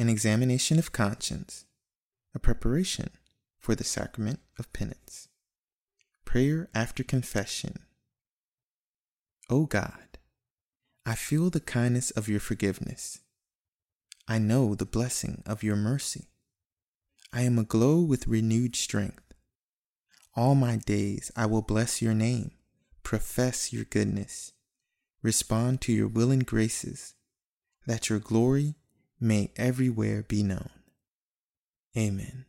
an examination of conscience, a preparation for the sacrament of penance. Prayer after confession. O God, I feel the kindness of your forgiveness. I know the blessing of your mercy. I am aglow with renewed strength. All my days I will bless your name, profess your goodness, respond to your willing graces, that your glory may everywhere be known. Amen.